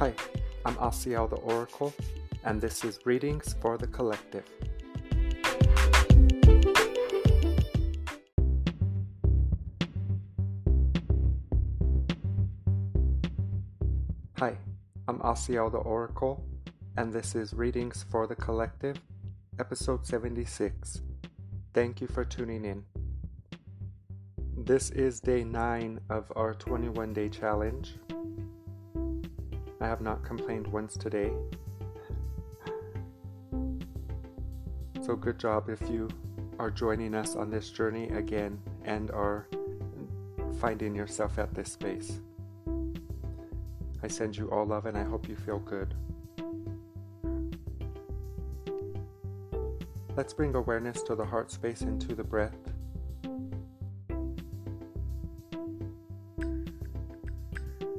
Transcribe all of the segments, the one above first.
Hi, I'm Asiel the Oracle, and this is Readings for the Collective. Hi, I'm Asiel the Oracle, and this is Readings for the Collective, episode 76. Thank you for tuning in. This is day 9 of our 21 day challenge. I have not complained once today. So, good job if you are joining us on this journey again and are finding yourself at this space. I send you all love and I hope you feel good. Let's bring awareness to the heart space and to the breath.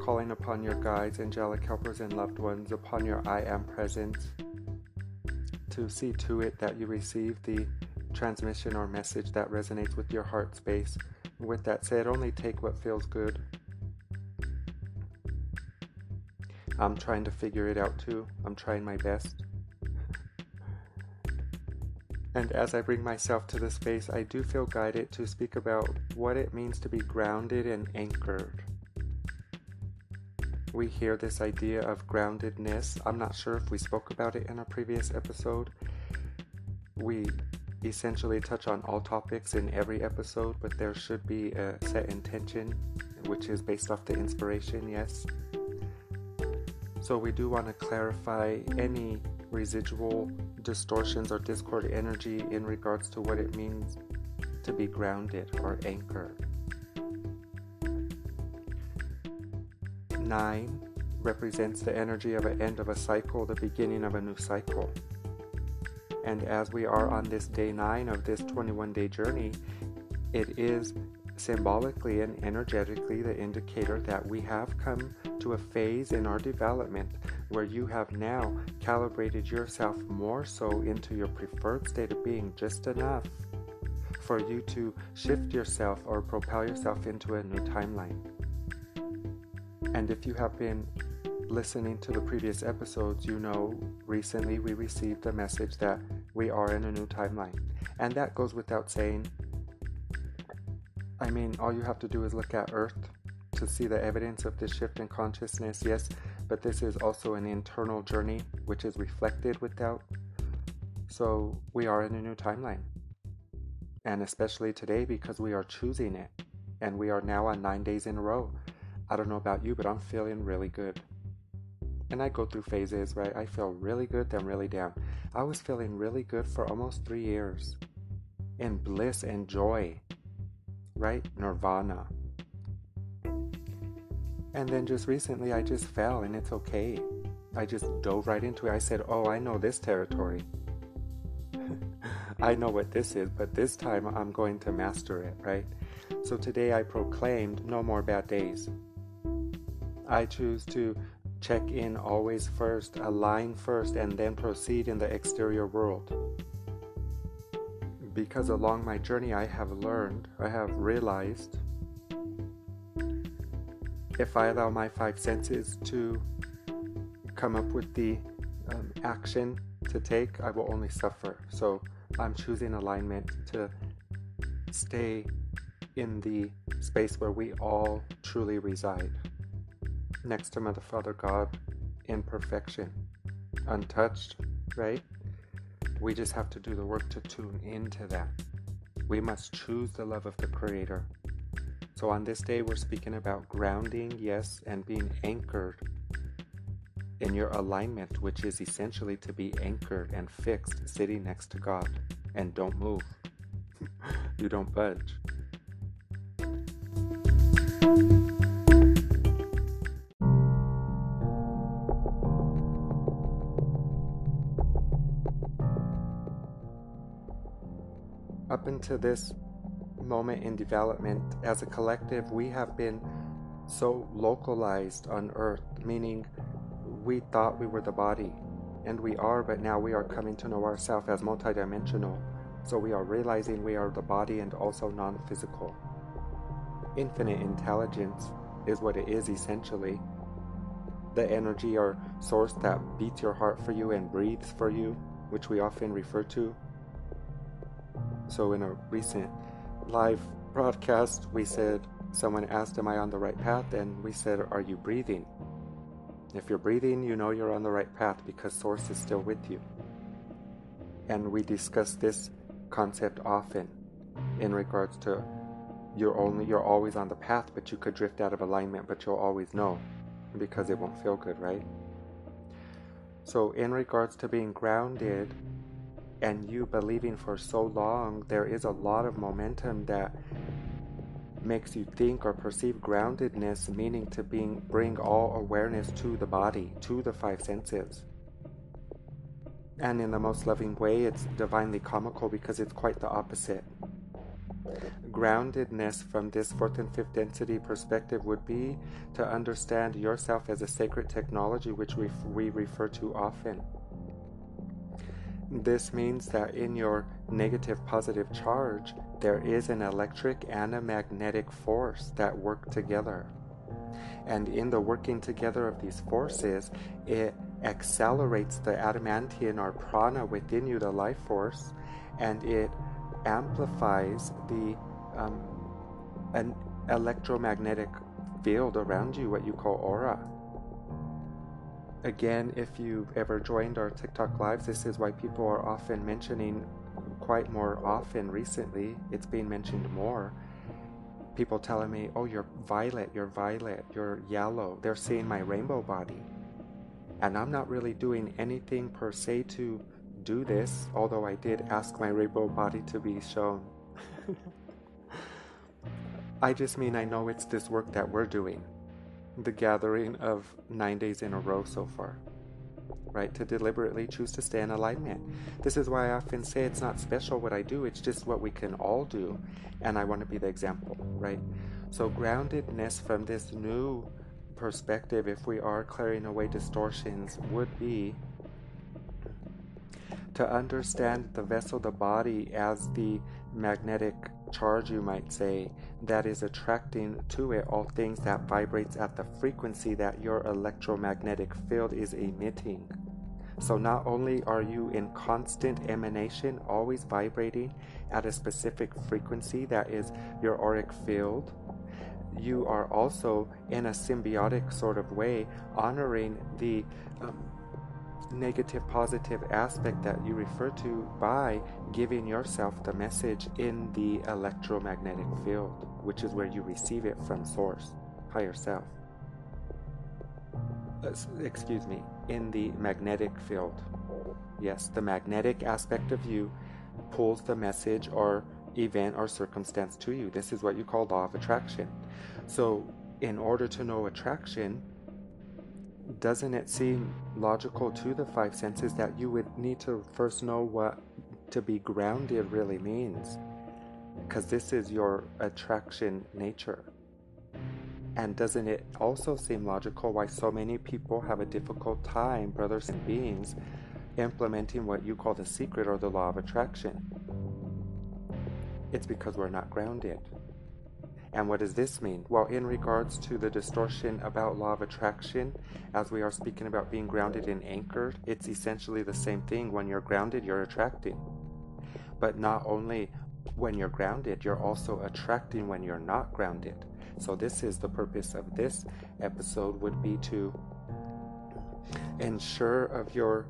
Calling upon your guides, angelic helpers, and loved ones, upon your I am presence, to see to it that you receive the transmission or message that resonates with your heart space. With that said, only take what feels good. I'm trying to figure it out too. I'm trying my best. And as I bring myself to this space, I do feel guided to speak about what it means to be grounded and anchored. We hear this idea of groundedness. I'm not sure if we spoke about it in a previous episode. We essentially touch on all topics in every episode, but there should be a set intention, which is based off the inspiration, yes. So, we do want to clarify any residual distortions or discord energy in regards to what it means to be grounded or anchored. Nine represents the energy of an end of a cycle, the beginning of a new cycle. And as we are on this day nine of this 21 day journey, it is symbolically and energetically the indicator that we have come to a phase in our development where you have now calibrated yourself more so into your preferred state of being just enough for you to shift yourself or propel yourself into a new timeline. And if you have been listening to the previous episodes, you know recently we received a message that we are in a new timeline. And that goes without saying. I mean, all you have to do is look at Earth to see the evidence of this shift in consciousness, yes, but this is also an internal journey which is reflected without. So we are in a new timeline. And especially today because we are choosing it. And we are now on nine days in a row. I don't know about you, but I'm feeling really good. And I go through phases, right? I feel really good, then really down. I was feeling really good for almost three years in bliss and joy, right? Nirvana. And then just recently, I just fell, and it's okay. I just dove right into it. I said, Oh, I know this territory. I know what this is, but this time I'm going to master it, right? So today I proclaimed no more bad days. I choose to check in always first, align first, and then proceed in the exterior world. Because along my journey, I have learned, I have realized if I allow my five senses to come up with the um, action to take, I will only suffer. So I'm choosing alignment to stay in the space where we all truly reside. Next to Mother, Father, God, in perfection, untouched, right? We just have to do the work to tune into that. We must choose the love of the Creator so, on this day, we're speaking about grounding, yes, and being anchored in your alignment, which is essentially to be anchored and fixed sitting next to God. And don't move, you don't budge. Until this moment in development, as a collective, we have been so localized on earth, meaning we thought we were the body, and we are, but now we are coming to know ourselves as multidimensional. So we are realizing we are the body and also non physical. Infinite intelligence is what it is essentially. the energy or source that beats your heart for you and breathes for you, which we often refer to. So, in a recent live broadcast, we said, someone asked, Am I on the right path? And we said, Are you breathing? If you're breathing, you know you're on the right path because Source is still with you. And we discuss this concept often in regards to you're only you're always on the path, but you could drift out of alignment, but you'll always know because it won't feel good, right? So, in regards to being grounded and you believing for so long, there is a lot of momentum that makes you think or perceive groundedness, meaning to being, bring all awareness to the body, to the five senses. And in the most loving way, it's divinely comical because it's quite the opposite. Groundedness from this fourth and fifth density perspective would be to understand yourself as a sacred technology, which we, we refer to often. This means that in your negative positive charge, there is an electric and a magnetic force that work together. And in the working together of these forces, it accelerates the adamantine or prana within you, the life force, and it amplifies the um, an electromagnetic field around you, what you call aura. Again, if you've ever joined our TikTok lives, this is why people are often mentioning quite more often recently. It's being mentioned more. People telling me, oh, you're violet, you're violet, you're yellow. They're seeing my rainbow body. And I'm not really doing anything per se to do this, although I did ask my rainbow body to be shown. I just mean I know it's this work that we're doing, the gathering of nine days in a row so far, right? To deliberately choose to stay in alignment. This is why I often say it's not special what I do, it's just what we can all do, and I want to be the example, right? So, groundedness from this new perspective, if we are clearing away distortions, would be to understand the vessel, the body, as the magnetic charge, you might say, that is attracting to it all things that vibrates at the frequency that your electromagnetic field is emitting. So not only are you in constant emanation, always vibrating at a specific frequency that is your auric field, you are also in a symbiotic sort of way honoring the um, negative positive aspect that you refer to by giving yourself the message in the electromagnetic field, which is where you receive it from source, higher self. Uh, excuse me, in the magnetic field. Yes, the magnetic aspect of you pulls the message or event or circumstance to you. This is what you call law of attraction. So, in order to know attraction, doesn't it seem logical to the five senses that you would need to first know what to be grounded really means? Because this is your attraction nature. And doesn't it also seem logical why so many people have a difficult time, brothers and beings, implementing what you call the secret or the law of attraction? It's because we're not grounded. And what does this mean? Well, in regards to the distortion about law of attraction, as we are speaking about being grounded and anchored, it's essentially the same thing. When you're grounded, you're attracting. But not only when you're grounded, you're also attracting when you're not grounded. So this is the purpose of this episode would be to ensure of your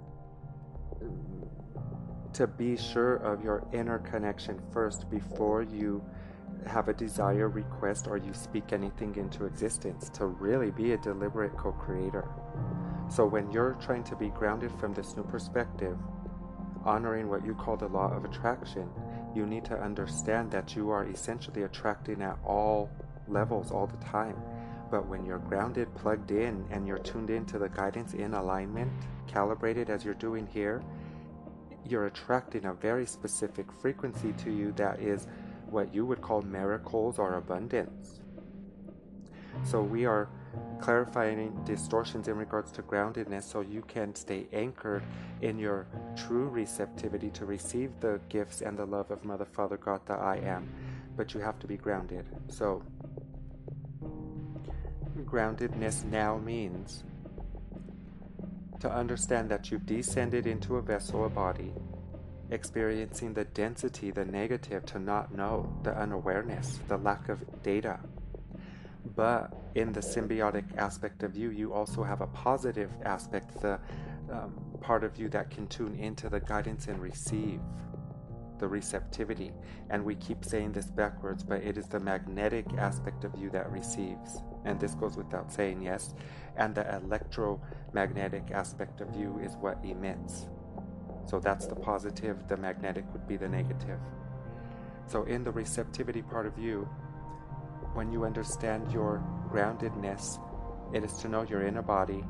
to be sure of your inner connection first before you have a desire, request, or you speak anything into existence to really be a deliberate co creator. So when you're trying to be grounded from this new perspective, honoring what you call the law of attraction, you need to understand that you are essentially attracting at all levels all the time. But when you're grounded, plugged in, and you're tuned into the guidance in alignment, calibrated as you're doing here, you're attracting a very specific frequency to you that is what you would call miracles or abundance. So we are clarifying distortions in regards to groundedness so you can stay anchored in your true receptivity to receive the gifts and the love of Mother, Father, God, the I am. But you have to be grounded. So, groundedness now means to understand that you've descended into a vessel, a body, experiencing the density, the negative, to not know, the unawareness, the lack of data. But in the symbiotic aspect of you, you also have a positive aspect, the um, part of you that can tune into the guidance and receive the receptivity. And we keep saying this backwards, but it is the magnetic aspect of you that receives. And this goes without saying, yes. And the electromagnetic aspect of you is what emits. So that's the positive, the magnetic would be the negative. So, in the receptivity part of you, when you understand your groundedness, it is to know you're in a body,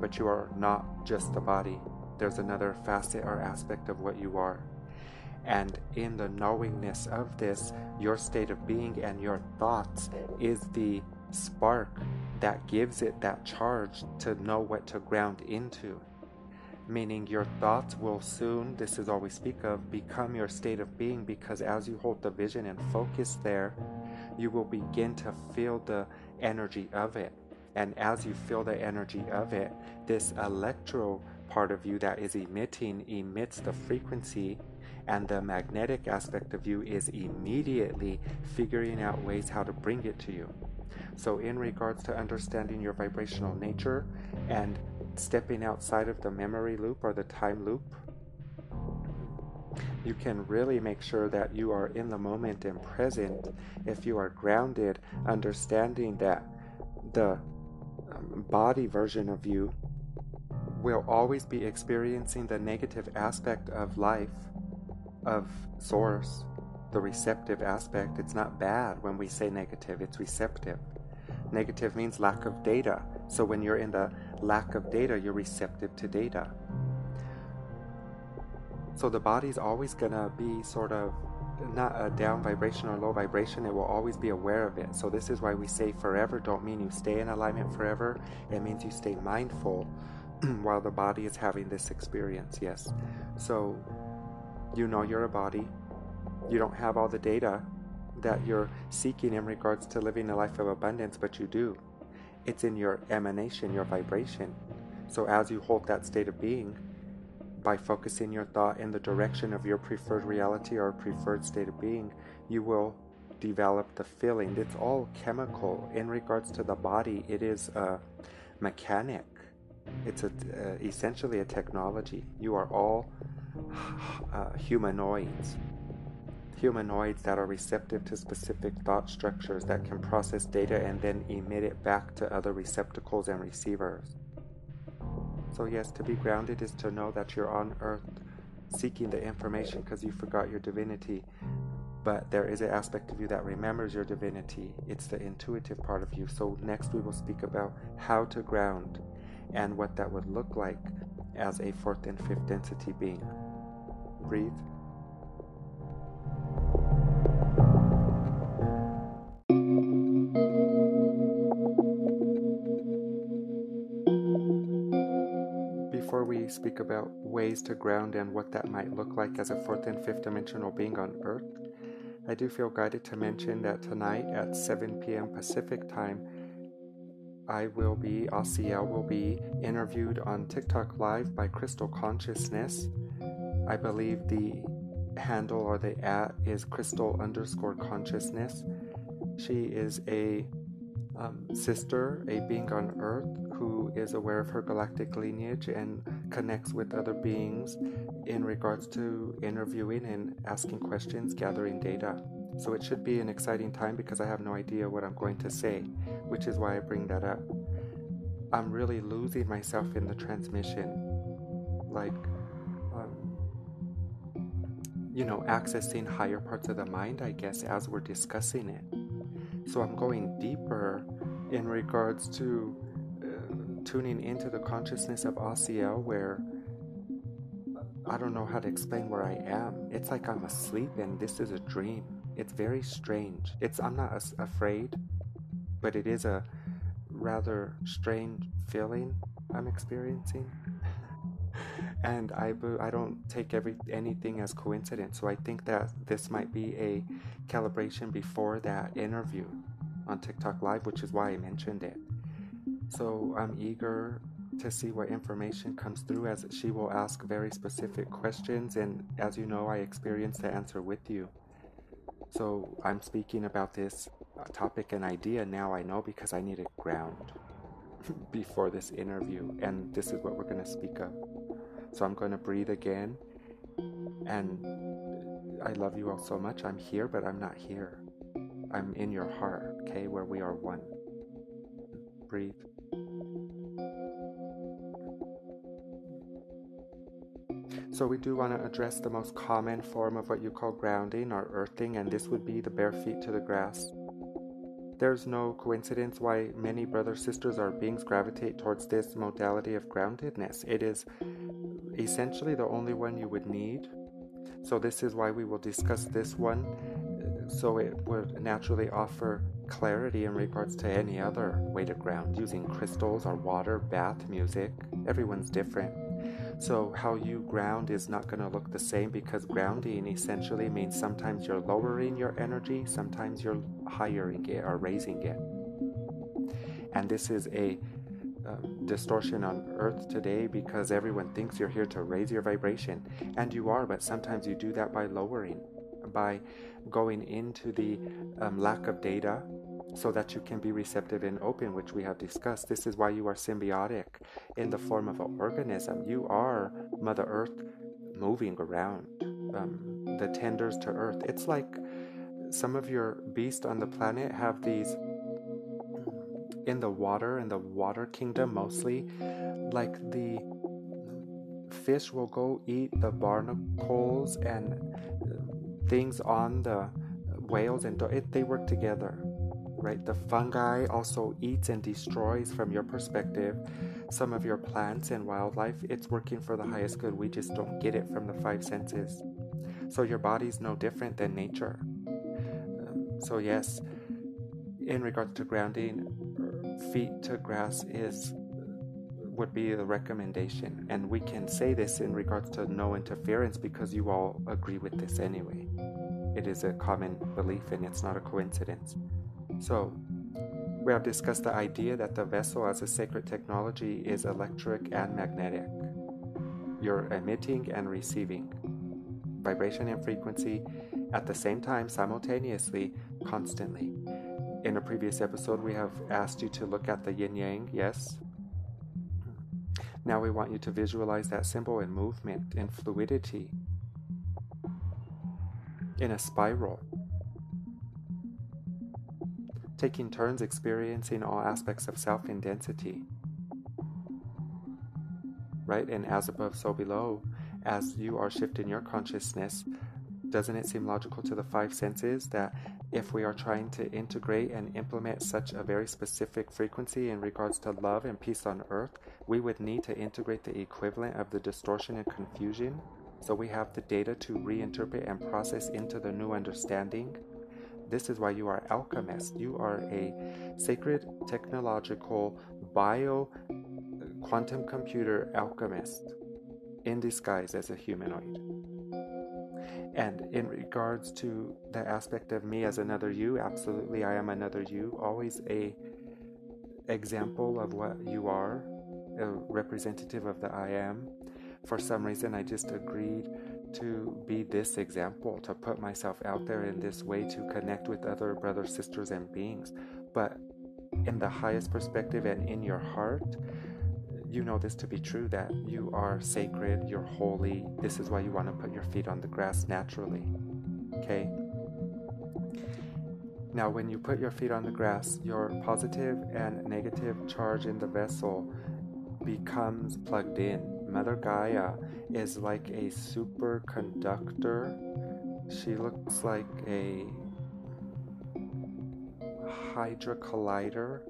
but you are not just the body. There's another facet or aspect of what you are. And in the knowingness of this, your state of being and your thoughts is the spark that gives it that charge to know what to ground into. Meaning, your thoughts will soon, this is all we speak of, become your state of being because as you hold the vision and focus there, you will begin to feel the energy of it. And as you feel the energy of it, this electro part of you that is emitting emits the frequency and the magnetic aspect of you is immediately figuring out ways how to bring it to you. So, in regards to understanding your vibrational nature and stepping outside of the memory loop or the time loop, you can really make sure that you are in the moment and present if you are grounded, understanding that the um, body version of you will always be experiencing the negative aspect of life of source, the receptive aspect. It's not bad when we say negative, it's receptive. Negative means lack of data. So when you're in the lack of data, you're receptive to data. So the body's always to be sort of not a down vibration or low vibration, it will always be aware of it. So, this is why we say forever don't mean you stay in alignment forever. It means you stay mindful while the body is having this experience. Yes. So, you know you're a body. You don't have all the data that you're seeking in regards to living a life of abundance, but you do. It's in your emanation, your vibration. So as you hold that state of being, by focusing your thought in the direction of your preferred reality or preferred state of being, you will develop the feeling. It's all chemical. In regards to the body, it is a mechanic. It's a, uh, essentially a technology. You are all uh, humanoids. Humanoids that are receptive to specific thought structures that can process data and then emit it back to other receptacles and receivers. So, yes, to be grounded is to know that you're on earth seeking the information because you forgot your divinity. But there is an aspect of you that remembers your divinity. It's the intuitive part of you. So, next we will speak about how to ground and what that would look like as a fourth and fifth density being breathe. Speak about ways to ground and what that might look like as a fourth and fifth dimensional being on Earth, I do feel guided to mention that tonight at 7 p.m. Pacific time, I will be, Asiel will be interviewed on TikTok Live by Crystal Consciousness. I believe the handle or the at is crystal underscore consciousness. She is a um, sister, a being on earth who is aware of her galactic lineage and connects with other beings in regards to interviewing and asking questions, gathering data. So it should be an exciting time because I have no idea what I'm going to say, which is why I bring that up. I'm really losing myself in the transmission. Like, you know, accessing higher parts of the mind, I guess, as we're discussing it. So I'm going deeper in regards to uh, tuning into the consciousness of Asiel, where I don't know how to explain where I am. It's like I'm asleep and this is a dream. It's very strange. It's I'm not as afraid, but it is a rather strange feeling I'm experiencing and I, I don't take every anything as coincidence. So I think that this might be a calibration before that interview on TikTok Live, which is why I mentioned it. So I'm eager to see what information comes through as she will ask very specific questions. And as you know, I experience the answer with you. So I'm speaking about this uh, topic and idea now I know because I needed ground before this interview. And this is what we're going to speak of. So I'm going to breathe again. And I love you all so much. I'm here, but I'm not here. I'm in your heart, okay, where we are one. Breathe. So, we do want to address the most common form of what you call grounding or earthing, and this would be the bare feet to the grass. There's no coincidence why many brothers sisters or beings gravitate towards this modality of groundedness. It is essentially the only one you would need. So, this is why we will discuss this one, so it would naturally offer clarity in regards to any other way to ground using crystals or water, bath, music. Everyone's different. So, how you ground is not going to look the same because grounding essentially means sometimes you're lowering your energy, sometimes you're highering it or raising it. And this is a um, distortion on earth today because everyone thinks you're here to raise your vibration. And you are, but sometimes you do that by lowering, by going into the um, lack of data so that you can be receptive and open, which we have discussed. This is why you are symbiotic in the form of an organism. You are Mother Earth moving around, um, the tenders to Earth. It's like some of your beasts on the planet have these in the water, in the water kingdom mostly, like the fish will go eat the barnacles and things on the whales and it, they work together right? The fungi also eats and destroys, from your perspective, some of your plants and wildlife. It's working for the highest good. We just don't get it from the five senses. So your body's no different than nature. So, yes, in regards to grounding, feet to grass is would be the recommendation. And we can say this in regards to no interference because you all agree with this anyway. It is a common belief and it's not a coincidence. So, we have discussed the idea that the vessel as a sacred technology is electric and magnetic. You're emitting and receiving vibration and frequency at the same time, simultaneously, constantly. In a previous episode, we have asked you to look at the yin yang, yes? Now we want you to visualize that symbol in movement, in fluidity, in a spiral taking turns experiencing all aspects of self in density. Right? And as above, so below, as you are shifting your consciousness, doesn't it seem logical to the five senses that if we are trying to integrate and implement such a very specific frequency in regards to love and peace on earth, we would need to integrate the equivalent of the distortion and confusion? So we have the data to reinterpret and process into the new understanding this is why you are alchemist. You are a sacred technological bio quantum computer alchemist in disguise as a humanoid. And in regards to the aspect of me as another you, absolutely I am another you, always a example of what you are, a representative of the I am. For some reason I just agreed to be this example, to put myself out there in this way to connect with other brothers, sisters, and beings. But in the highest perspective and in your heart, you know this to be true that you are sacred, you're holy. This is why you want to put your feet on the grass naturally. Okay? Now, when you put your feet on the grass, your positive and negative charge in the vessel becomes plugged in. Mother Gaia is like a superconductor. She looks like a Hydra collider.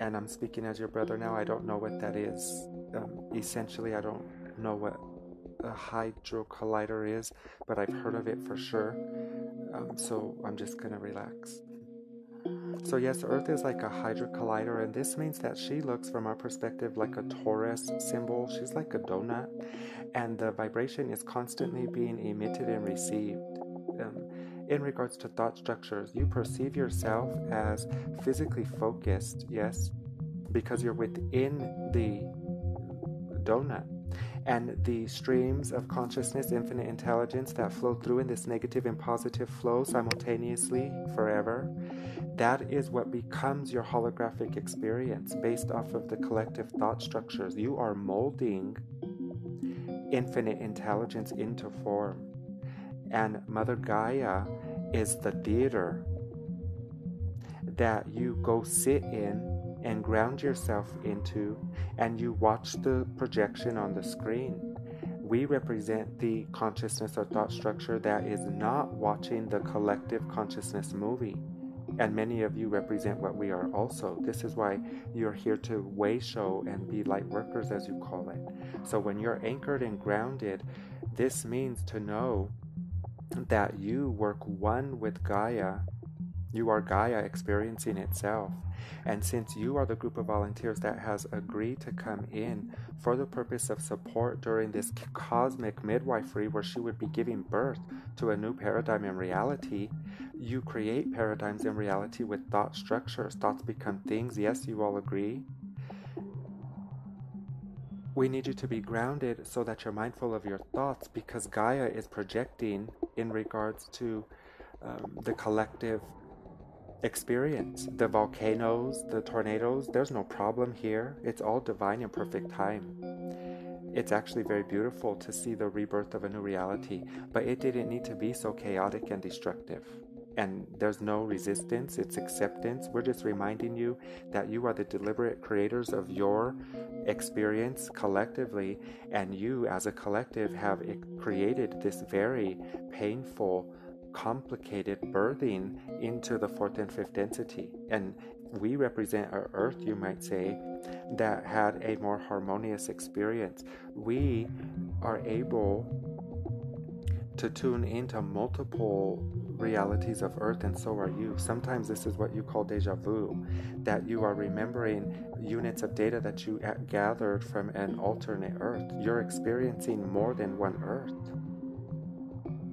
And I'm speaking as your brother now. I don't know what that is. Um, essentially, I don't know what a Hydro collider is, but I've heard of it for sure. Um, so I'm just gonna relax. So, yes, Earth is like a Hydra collider, and this means that she looks from our perspective like a torus symbol. She's like a donut, and the vibration is constantly being emitted and received. In regards to thought structures, you perceive yourself as physically focused, yes, because you're within the donut. And the streams of consciousness, infinite intelligence that flow through in this negative and positive flow simultaneously forever, that is what becomes your holographic experience based off of the collective thought structures. You are molding infinite intelligence into form. And Mother Gaia is the theater that you go sit in and ground yourself into, and you watch the projection on the screen. We represent the consciousness or thought structure that is not watching the collective consciousness movie. And many of you represent what we are also. This is why you're here to way show and be light workers, as you call it. So when you're anchored and grounded, this means to know that you work one with Gaia you are Gaia experiencing itself. And since you are the group of volunteers that has agreed to come in for the purpose of support during this cosmic midwifery where she would be giving birth to a new paradigm in reality, you create paradigms in reality with thought structures. Thoughts become things. Yes, you all agree. We need you to be grounded so that you're mindful of your thoughts because Gaia is projecting in regards to um, the collective experience. The volcanoes, the tornadoes, there's no problem here. It's all divine and perfect time. It's actually very beautiful to see the rebirth of a new reality, but it didn't need to be so chaotic and destructive. And there's no resistance, it's acceptance. We're just reminding you that you are the deliberate creators of your experience collectively, and you, as a collective, have created this very painful complicated birthing into the fourth and fifth density. And we represent our earth, you might say, that had a more harmonious experience. We are able to tune into multiple realities of earth, and so are you. Sometimes this is what you call deja vu, that you are remembering units of data that you gathered from an alternate earth. You're experiencing more than one earth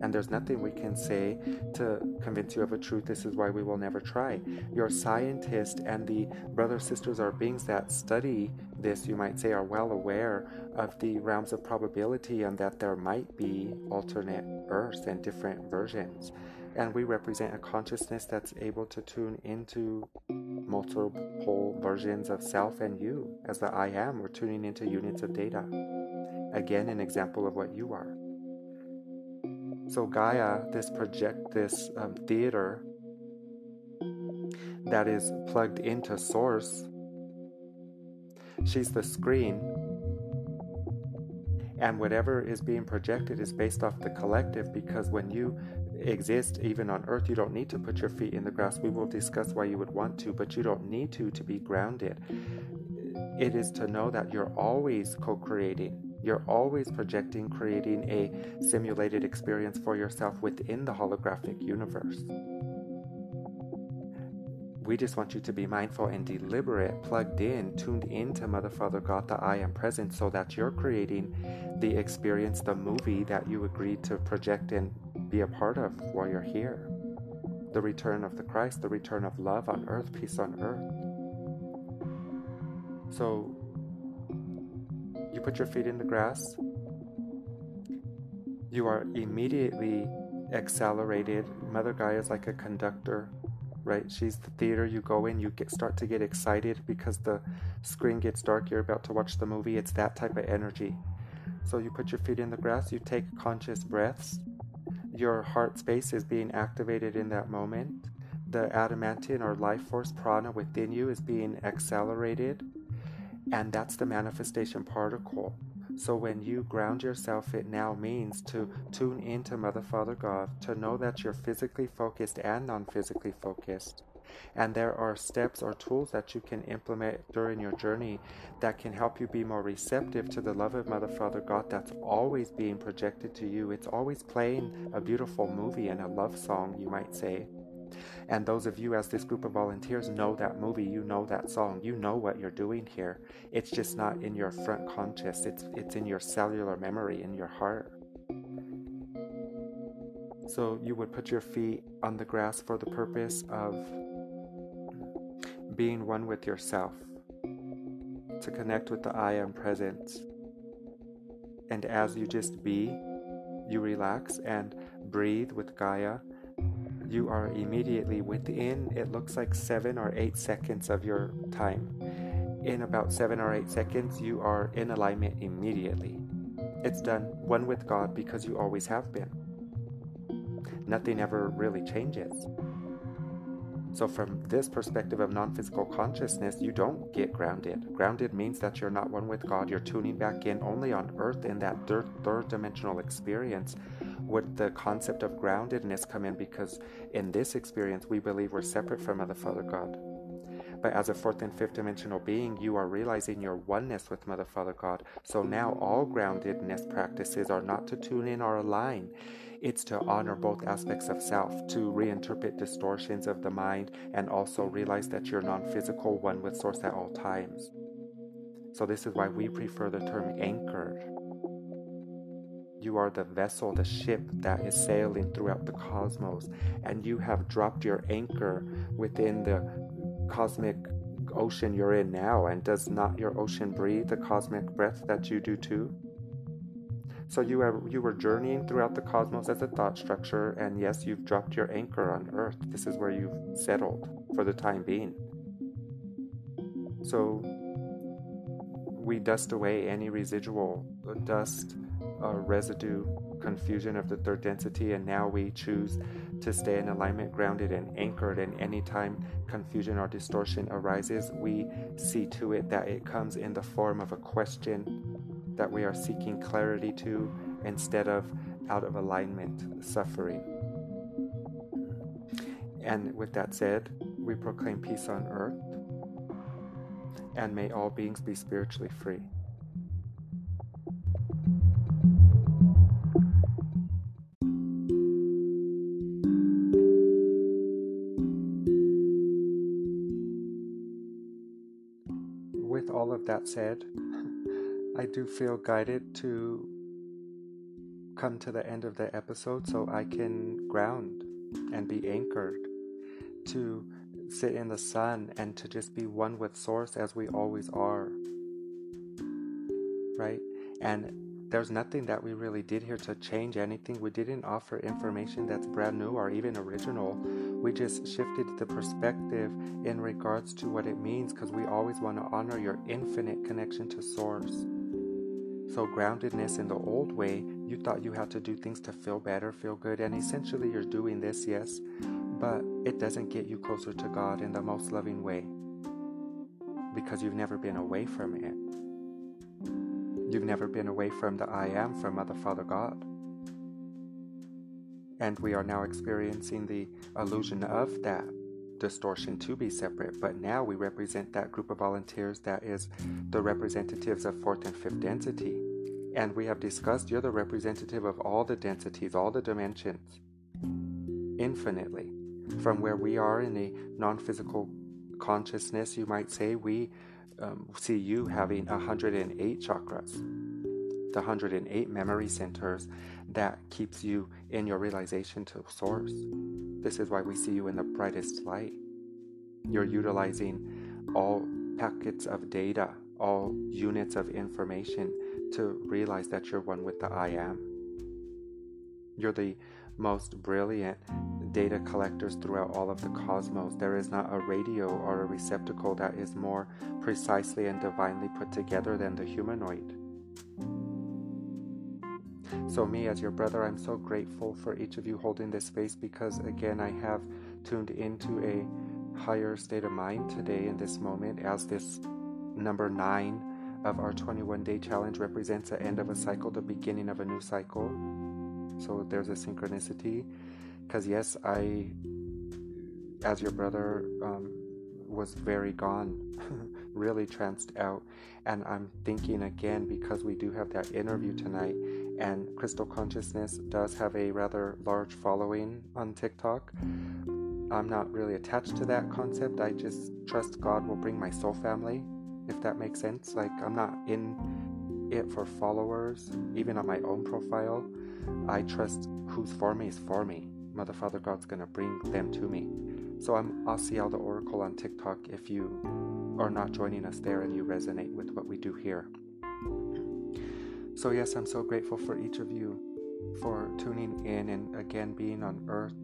and there's nothing we can say to convince you of a truth. This is why we will never try. Your scientist and the brothers, sisters, are beings that study this, you might say, are well aware of the realms of probability and that there might be alternate Earths and different versions. And we represent a consciousness that's able to tune into multiple versions of self and you. As the I am, we're tuning into units of data. Again, an example of what you are. So Gaia, this project, this um, theater that is plugged into Source, she's the screen, and whatever is being projected is based off the collective. Because when you exist, even on Earth, you don't need to put your feet in the grass. We will discuss why you would want to, but you don't need to to be grounded. It is to know that you're always co-creating you're always projecting, creating a simulated experience for yourself within the holographic universe. We just want you to be mindful and deliberate, plugged in, tuned into Mother, Father, God, the I am present, so that you're creating the experience, the movie that you agreed to project and be a part of while you're here. The return of the Christ, the return of love on earth, peace on earth. So you put your feet in the grass, you are immediately accelerated. Mother Gaia is like a conductor, right? She's the theater. You go in, you get start to get excited because the screen gets dark. You're about to watch the movie. It's that type of energy. So you put your feet in the grass. You take conscious breaths. Your heart space is being activated in that moment. The adamantine or life force prana within you is being accelerated and that's the manifestation particle. So when you ground yourself, it now means to tune into Mother, Father, God, to know that you're physically focused and non physically focused. And there are steps or tools that you can implement during your journey that can help you be more receptive to the love of Mother, Father, God that's always being projected to you. It's always playing a beautiful movie and a love song, you might say. And those of you, as this group of volunteers, know that movie, you know that song, you know what you're doing here. It's just not in your front conscious, it's, it's in your cellular memory, in your heart. So you would put your feet on the grass for the purpose of being one with yourself, to connect with the I am present, And as you just be, you relax and breathe with Gaia, you are immediately within, it looks like seven or eight seconds of your time. In about seven or eight seconds, you are in alignment immediately. It's done one with God because you always have been. Nothing ever really changes. So, from this perspective of non physical consciousness, you don't get grounded. Grounded means that you're not one with God. You're tuning back in only on earth in that third, third dimensional experience. Would the concept of groundedness come in because in this experience we believe we're separate from Mother Father God? But as a fourth and fifth dimensional being, you are realizing your oneness with Mother Father God. So now all groundedness practices are not to tune in or align. It's to honor both aspects of self, to reinterpret distortions of the mind, and also realize that you're non physical, one with Source at all times. So, this is why we prefer the term anchored. You are the vessel, the ship that is sailing throughout the cosmos, and you have dropped your anchor within the cosmic ocean you're in now. And does not your ocean breathe the cosmic breath that you do too? So you are you were journeying throughout the cosmos as a thought structure, and yes, you've dropped your anchor on Earth. This is where you've settled for the time being. So we dust away any residual dust, uh, residue, confusion of the third density, and now we choose to stay in alignment, grounded, and anchored. And anytime confusion or distortion arises, we see to it that it comes in the form of a question that we are seeking clarity to instead of out of alignment suffering. And with that said, we proclaim peace on earth, and may all beings be spiritually free. That said, I do feel guided to come to the end of the episode so I can ground and be anchored, to sit in the sun and to just be one with Source as we always are. Right? And there's nothing that we really did here to change anything. We didn't offer information that's brand new or even original. We just shifted the perspective in regards to what it means because we always want to honor your infinite connection to Source. So, groundedness in the old way, you thought you had to do things to feel better, feel good, and essentially you're doing this, yes, but it doesn't get you closer to God in the most loving way because you've never been away from it. You've never been away from the I am from Mother Father God. And we are now experiencing the illusion of that distortion to be separate, but now we represent that group of volunteers that is the representatives of fourth and fifth density. And we have discussed you're the representative of all the densities, all the dimensions, infinitely. From where we are in a non physical consciousness, you might say, we um, see you having 108 chakras, the 108 memory centers that keeps you in your realization to source. This is why we see you in the brightest light. You're utilizing all packets of data, all units of information to realize that you're one with the I am. You're the most brilliant data collectors throughout all of the cosmos. There is not a radio or a receptacle that is more precisely and divinely put together than the humanoid. So, me as your brother, I'm so grateful for each of you holding this space because, again, I have tuned into a higher state of mind today in this moment as this number nine of our 21 day challenge represents the end of a cycle, the beginning of a new cycle. So, there's a synchronicity because, yes, I, as your brother, um, was very gone, really tranced out. And I'm thinking again because we do have that interview tonight and Crystal Consciousness does have a rather large following on TikTok. I'm not really attached to that concept. I just trust God will bring my soul family, if that makes sense. Like, I'm not in it for followers, even on my own profile. I trust who's for me is for me. Mother, Father, God's gonna bring them to me. So I'm Asiel the Oracle on TikTok if you are not joining us there and you resonate with what we do here. So, yes, I'm so grateful for each of you for tuning in and again being on earth,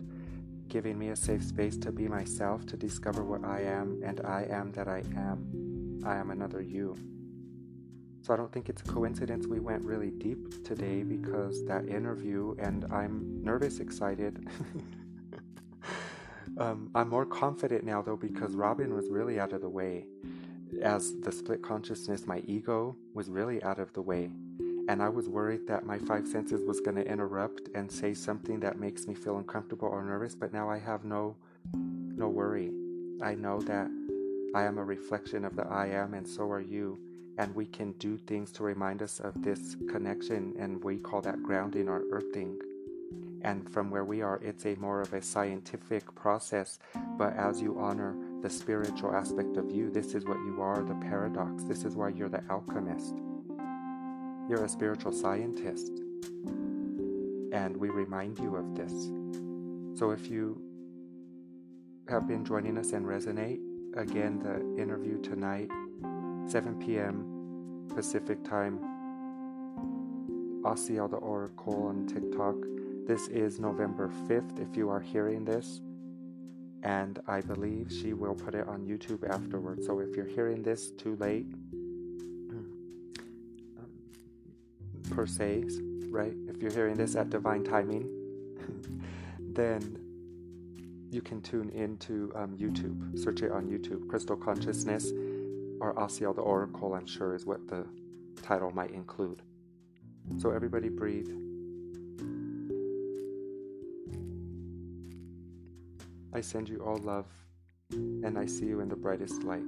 giving me a safe space to be myself, to discover what I am, and I am that I am. I am another you. So I don't think it's a coincidence we went really deep today because that interview, and I'm nervous, excited. um, I'm more confident now though because Robin was really out of the way. As the split consciousness, my ego was really out of the way. And I was worried that my five senses was going to interrupt and say something that makes me feel uncomfortable or nervous, but now I have no no worry. I know that I am a reflection of the I am and so are you and we can do things to remind us of this connection, and we call that grounding or earthing. And from where we are, it's a more of a scientific process, but as you honor the spiritual aspect of you, this is what you are the paradox. This is why you're the alchemist. You're a spiritual scientist. And we remind you of this. So if you have been joining us and resonate, again, the interview tonight 7 p.m. Pacific time. Asiel the Oracle on TikTok. This is November 5th if you are hearing this. And I believe she will put it on YouTube afterwards. So if you're hearing this too late, per se, right? If you're hearing this at divine timing, then you can tune into um, YouTube. Search it on YouTube, Crystal Consciousness or Asiel the Oracle, I'm sure, is what the title might include. So, everybody breathe. I send you all love, and I see you in the brightest light.